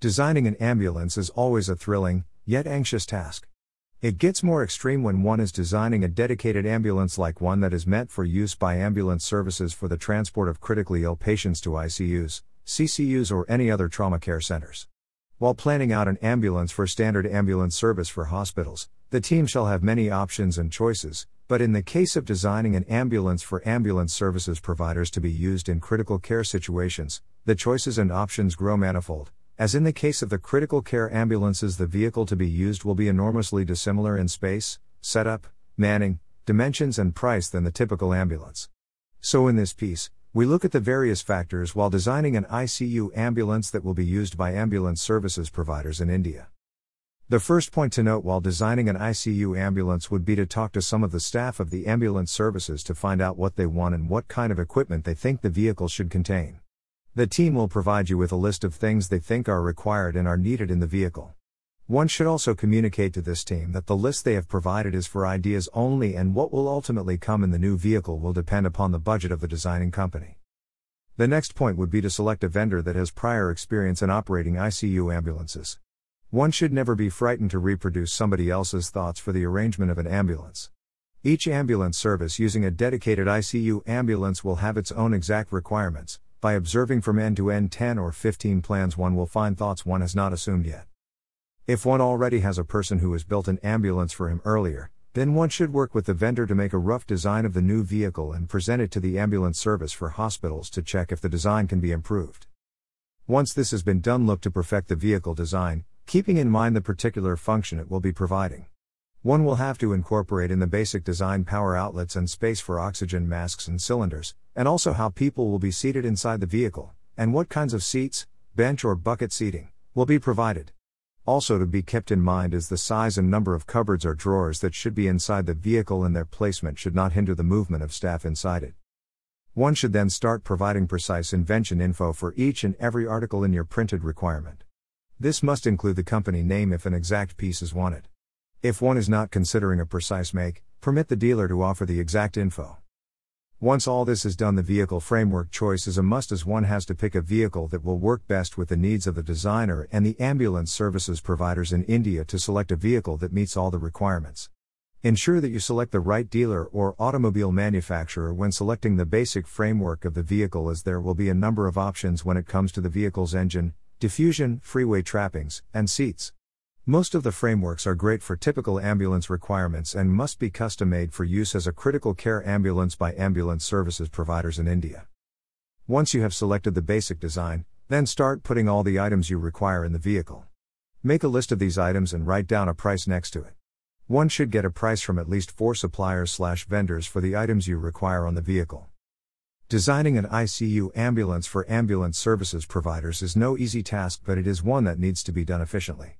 Designing an ambulance is always a thrilling, yet anxious task. It gets more extreme when one is designing a dedicated ambulance like one that is meant for use by ambulance services for the transport of critically ill patients to ICUs, CCUs, or any other trauma care centers. While planning out an ambulance for standard ambulance service for hospitals, the team shall have many options and choices, but in the case of designing an ambulance for ambulance services providers to be used in critical care situations, the choices and options grow manifold. As in the case of the critical care ambulances, the vehicle to be used will be enormously dissimilar in space, setup, manning, dimensions, and price than the typical ambulance. So, in this piece, we look at the various factors while designing an ICU ambulance that will be used by ambulance services providers in India. The first point to note while designing an ICU ambulance would be to talk to some of the staff of the ambulance services to find out what they want and what kind of equipment they think the vehicle should contain. The team will provide you with a list of things they think are required and are needed in the vehicle. One should also communicate to this team that the list they have provided is for ideas only and what will ultimately come in the new vehicle will depend upon the budget of the designing company. The next point would be to select a vendor that has prior experience in operating ICU ambulances. One should never be frightened to reproduce somebody else's thoughts for the arrangement of an ambulance. Each ambulance service using a dedicated ICU ambulance will have its own exact requirements, by observing from end to end 10 or 15 plans, one will find thoughts one has not assumed yet. If one already has a person who has built an ambulance for him earlier, then one should work with the vendor to make a rough design of the new vehicle and present it to the ambulance service for hospitals to check if the design can be improved. Once this has been done, look to perfect the vehicle design, keeping in mind the particular function it will be providing. One will have to incorporate in the basic design power outlets and space for oxygen masks and cylinders, and also how people will be seated inside the vehicle, and what kinds of seats, bench or bucket seating, will be provided. Also, to be kept in mind is the size and number of cupboards or drawers that should be inside the vehicle, and their placement should not hinder the movement of staff inside it. One should then start providing precise invention info for each and every article in your printed requirement. This must include the company name if an exact piece is wanted. If one is not considering a precise make, permit the dealer to offer the exact info. Once all this is done, the vehicle framework choice is a must as one has to pick a vehicle that will work best with the needs of the designer and the ambulance services providers in India to select a vehicle that meets all the requirements. Ensure that you select the right dealer or automobile manufacturer when selecting the basic framework of the vehicle, as there will be a number of options when it comes to the vehicle's engine, diffusion, freeway trappings, and seats. Most of the frameworks are great for typical ambulance requirements and must be custom made for use as a critical care ambulance by ambulance services providers in India. Once you have selected the basic design, then start putting all the items you require in the vehicle. Make a list of these items and write down a price next to it. One should get a price from at least four suppliers slash vendors for the items you require on the vehicle. Designing an ICU ambulance for ambulance services providers is no easy task, but it is one that needs to be done efficiently.